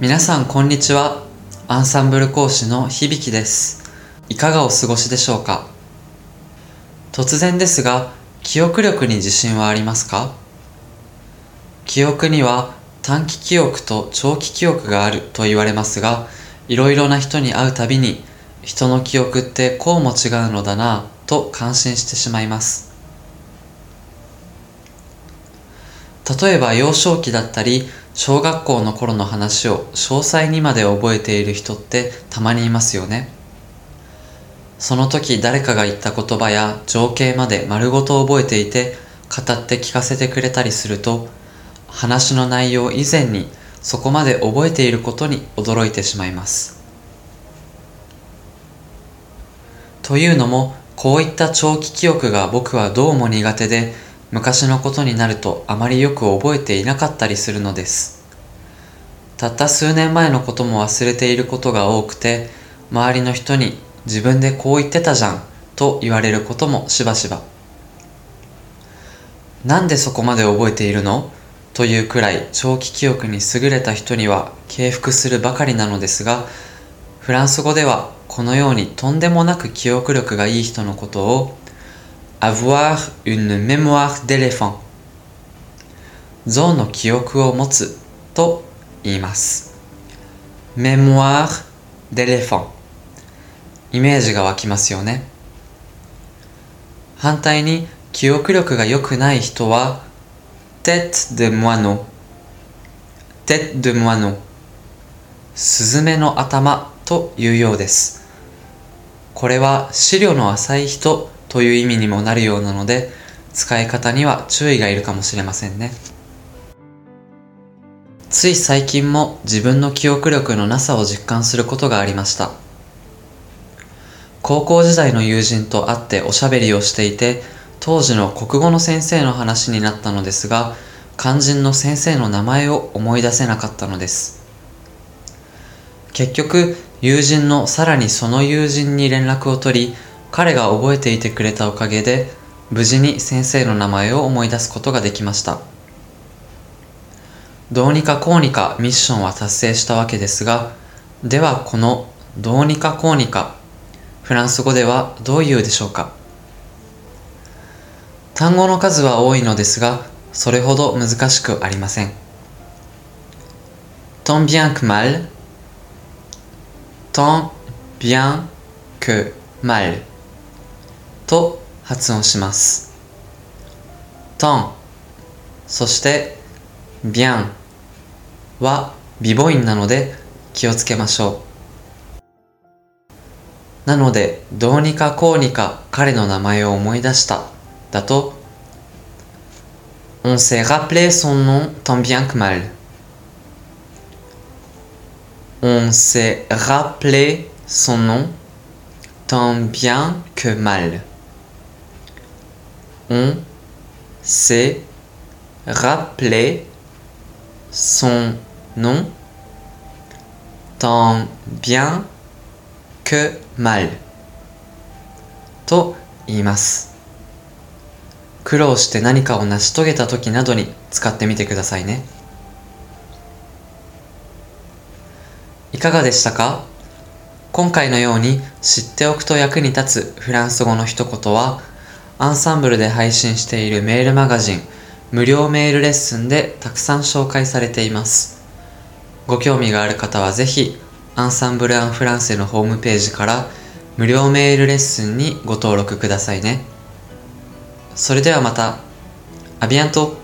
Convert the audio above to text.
皆さんこんにちは。アンサンブル講師の響です。いかがお過ごしでしょうか？突然ですが、記憶力に自信はありますか？記憶には短期記憶と長期記憶があると言われますが、いろいろな人に会うたびに、人の記憶ってこうも違うのだなぁと感心してしまいます。例えば幼少期だったり小学校の頃の話を詳細にまで覚えている人ってたまにいますよね。その時誰かが言った言葉や情景まで丸ごと覚えていて語って聞かせてくれたりすると話の内容以前にそこまで覚えていることに驚いてしまいます。というのもこういった長期記憶が僕はどうも苦手で昔のことになるとあまりよく覚えていなかったりするのです。たった数年前のことも忘れていることが多くて、周りの人に自分でこう言ってたじゃんと言われることもしばしば。なんでそこまで覚えているの？というくらい長期記憶に優れた人には敬服するばかりなのですが、フランス語ではこのようにとんでもなく記憶力がいい人のことを avoir une mémoire d'éléphant 象の記憶を持つと言います mémoire d'éléphant イメージが湧きますよね反対に記憶力が良くない人は tête de moineau tête de moineau スズメの頭というようですこれは資料の浅い人という意味にもなるようなので使い方には注意がいるかもしれませんね。つい最近も自分の記憶力のなさを実感することがありました。高校時代の友人と会っておしゃべりをしていて当時の国語の先生の話になったのですが肝心の先生の名前を思い出せなかったのです。結局友人のさらにその友人に連絡を取り彼が覚えていてくれたおかげで無事に先生の名前を思い出すことができました。どうにかこうにかミッションは達成したわけですがではこのどうにかこうにかフランス語ではどういうでしょうか？単語の数は多いのですがそれほど難しくありません。Tant bien que mal. Tant bien que mal. と発音します。tant そして bien は微母音なので気をつけましょう。なので、どうにかこうにか彼の名前を思い出しただと On s'est rappelé son nom tant bien que mal. On s'est rappelé son nom tant bien que mal. On s'est rappelé son nom tant bien que mal. と言います苦労して何かを成し遂げた時などに使ってみてくださいねいかがでしたか今回のように知っておくと役に立つフランス語の一言はアンサンブルで配信しているメールマガジン無料メールレッスンでたくさん紹介されています。ご興味がある方はぜひアンサンブル・アン・フランセのホームページから無料メールレッスンにご登録くださいね。それではまた。アビアント。